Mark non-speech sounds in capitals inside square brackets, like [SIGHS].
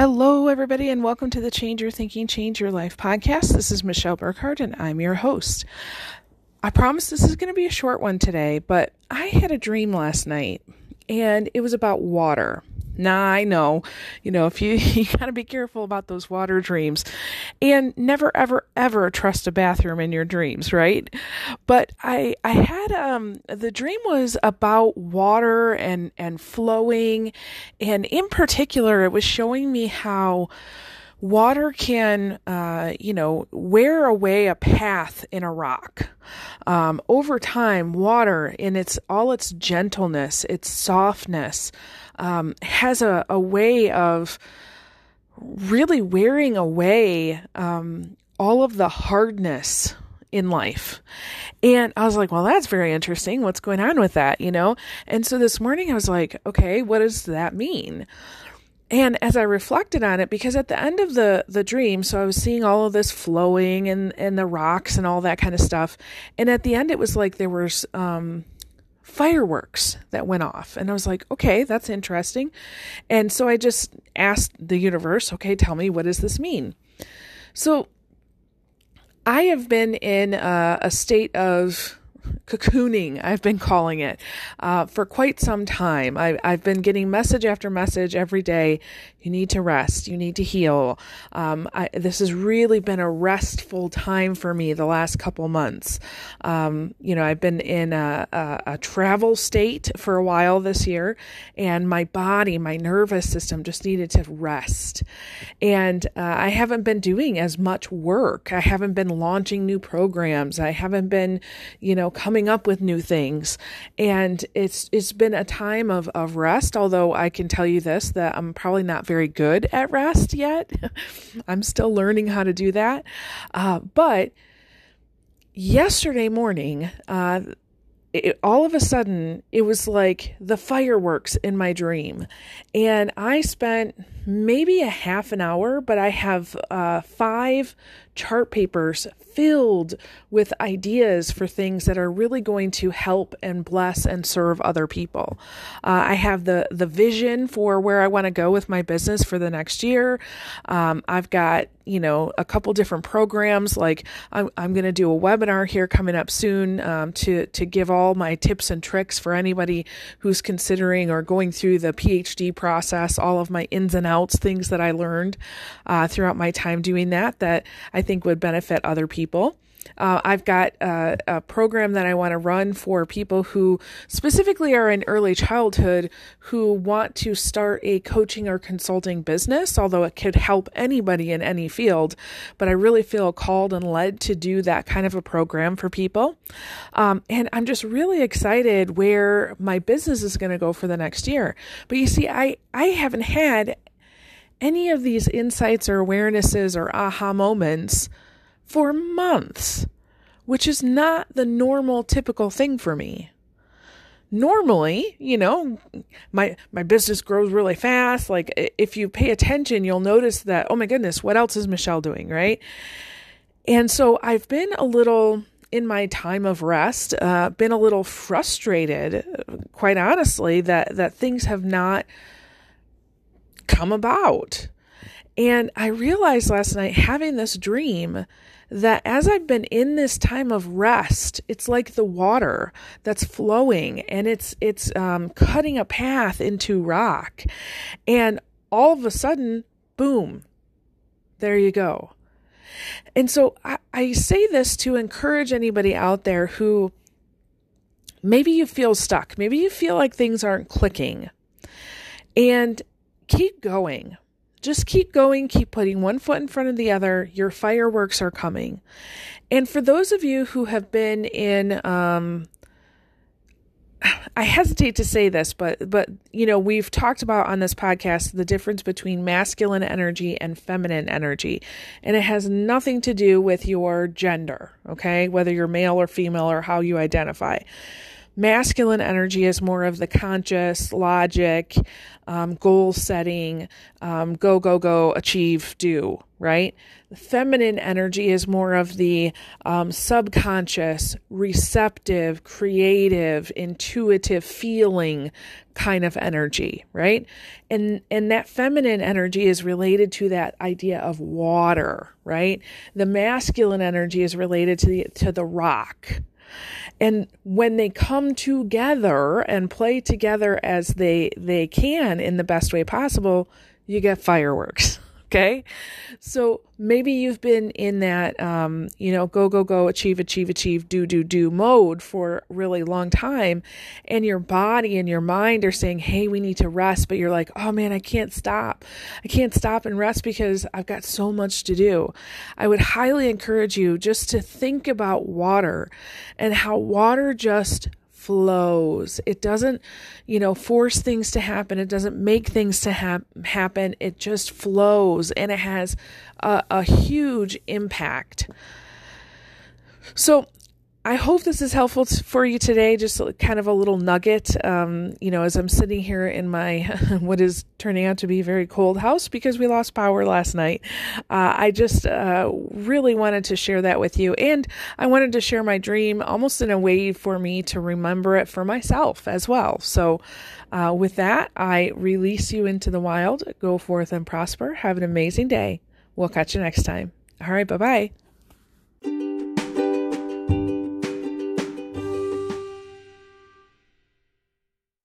Hello, everybody, and welcome to the Change Your Thinking, Change Your Life podcast. This is Michelle Burkhardt, and I'm your host. I promise this is going to be a short one today, but I had a dream last night, and it was about water. Now, I know, you know, if you, [LAUGHS] you got to be careful about those water dreams and never, ever, ever trust a bathroom in your dreams, right? But I, I had, um, the dream was about water and, and flowing. And in particular, it was showing me how, water can, uh, you know, wear away a path in a rock. Um, over time, water in its all its gentleness, its softness, um, has a, a way of really wearing away um, all of the hardness in life. And I was like, well, that's very interesting. What's going on with that, you know? And so this morning I was like, okay, what does that mean? And as I reflected on it, because at the end of the the dream, so I was seeing all of this flowing and and the rocks and all that kind of stuff. And at the end, it was like there was um, fireworks that went off. And I was like, okay, that's interesting. And so I just asked the universe, okay, tell me, what does this mean? So I have been in a, a state of cocooning, I've been calling it, uh, for quite some time. I, have been getting message after message every day. You need to rest. You need to heal. Um, I, this has really been a restful time for me the last couple months. Um, you know, I've been in a, a, a, travel state for a while this year, and my body, my nervous system just needed to rest. And uh, I haven't been doing as much work. I haven't been launching new programs. I haven't been, you know, coming up with new things. And it's it's been a time of, of rest, although I can tell you this that I'm probably not very good at rest yet. [LAUGHS] I'm still learning how to do that. Uh, but yesterday morning, uh, it, all of a sudden, it was like the fireworks in my dream. And I spent maybe a half an hour, but I have uh, five chart papers filled with ideas for things that are really going to help and bless and serve other people. Uh, I have the the vision for where I want to go with my business for the next year. Um, I've got you know a couple different programs. Like I'm I'm going to do a webinar here coming up soon um, to to give all my tips and tricks for anybody who's considering or going through the PhD process. All of my ins and outs, things that I learned uh, throughout my time doing that that I think would benefit other people. Uh, I've got a, a, program that I want to run for people who specifically are in early childhood who want to start a coaching or consulting business, although it could help anybody in any field. But I really feel called and led to do that kind of a program for people. Um, and I'm just really excited where my business is going to go for the next year. But you see, I, I haven't had any of these insights or awarenesses or aha moments for months, which is not the normal typical thing for me. Normally, you know, my my business grows really fast. Like if you pay attention, you'll notice that oh my goodness, what else is Michelle doing, right? And so I've been a little in my time of rest, uh, been a little frustrated, quite honestly, that that things have not come about. And I realized last night having this dream that as I've been in this time of rest, it's like the water that's flowing and it's it's um, cutting a path into rock, and all of a sudden, boom, there you go. And so I, I say this to encourage anybody out there who maybe you feel stuck, maybe you feel like things aren't clicking, and keep going. Just keep going, keep putting one foot in front of the other. Your fireworks are coming. And for those of you who have been in, um, [SIGHS] I hesitate to say this, but but you know we've talked about on this podcast the difference between masculine energy and feminine energy, and it has nothing to do with your gender, okay, whether you're male or female or how you identify. Masculine energy is more of the conscious, logic, um, goal setting, um, go, go, go, achieve, do, right? Feminine energy is more of the um, subconscious, receptive, creative, intuitive, feeling kind of energy, right? And and that feminine energy is related to that idea of water, right? The masculine energy is related to the to the rock, and when they come together and play together as they they can in the best way possible you get fireworks [LAUGHS] Okay. So maybe you've been in that, um, you know, go, go, go, achieve, achieve, achieve, do, do, do mode for a really long time. And your body and your mind are saying, Hey, we need to rest. But you're like, Oh man, I can't stop. I can't stop and rest because I've got so much to do. I would highly encourage you just to think about water and how water just flows. It doesn't, you know, force things to happen. It doesn't make things to ha- happen. It just flows and it has a, a huge impact. So I hope this is helpful for you today. Just kind of a little nugget, um, you know, as I'm sitting here in my [LAUGHS] what is turning out to be a very cold house because we lost power last night. Uh, I just uh, really wanted to share that with you, and I wanted to share my dream almost in a way for me to remember it for myself as well. So, uh, with that, I release you into the wild. Go forth and prosper. Have an amazing day. We'll catch you next time. All right, bye bye.